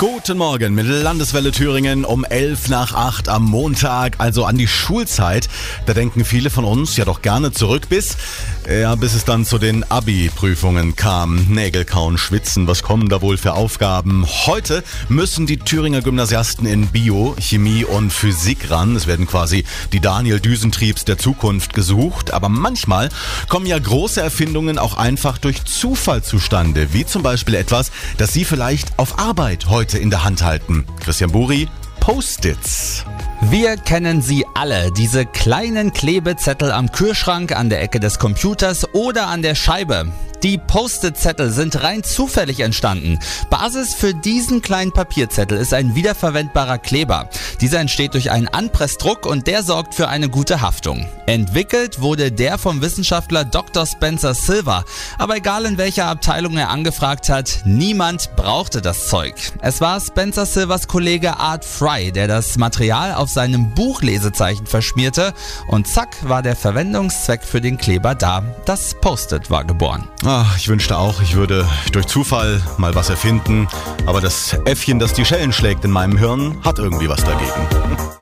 Guten Morgen mit Landeswelle Thüringen um 11 nach 8 am Montag, also an die Schulzeit. Da denken viele von uns ja doch gerne zurück bis, ja, bis es dann zu den Abi-Prüfungen kam. Nägel kauen, schwitzen, was kommen da wohl für Aufgaben? Heute müssen die Thüringer Gymnasiasten in Bio, Chemie und Physik ran. Es werden quasi die Daniel Düsentriebs der Zukunft gesucht. Aber manchmal kommen ja große Erfindungen auch einfach durch Zufall zustande, wie zum Beispiel etwas, das Sie vielleicht auf Arbeit heute in der Hand halten. Christian Buri, Post-its. Wir kennen sie alle, diese kleinen Klebezettel am Kühlschrank, an der Ecke des Computers oder an der Scheibe. Die Post-it-Zettel sind rein zufällig entstanden. Basis für diesen kleinen Papierzettel ist ein wiederverwendbarer Kleber. Dieser entsteht durch einen Anpressdruck und der sorgt für eine gute Haftung. Entwickelt wurde der vom Wissenschaftler Dr. Spencer Silver. Aber egal in welcher Abteilung er angefragt hat, niemand brauchte das Zeug. Es war Spencer Silvers Kollege Art Fry, der das Material auf seinem Buchlesezeichen verschmierte und zack war der Verwendungszweck für den Kleber da. Das Post-it war geboren. Ach, ich wünschte auch, ich würde durch Zufall mal was erfinden. Aber das Äffchen, das die Schellen schlägt in meinem Hirn, hat irgendwie was dagegen.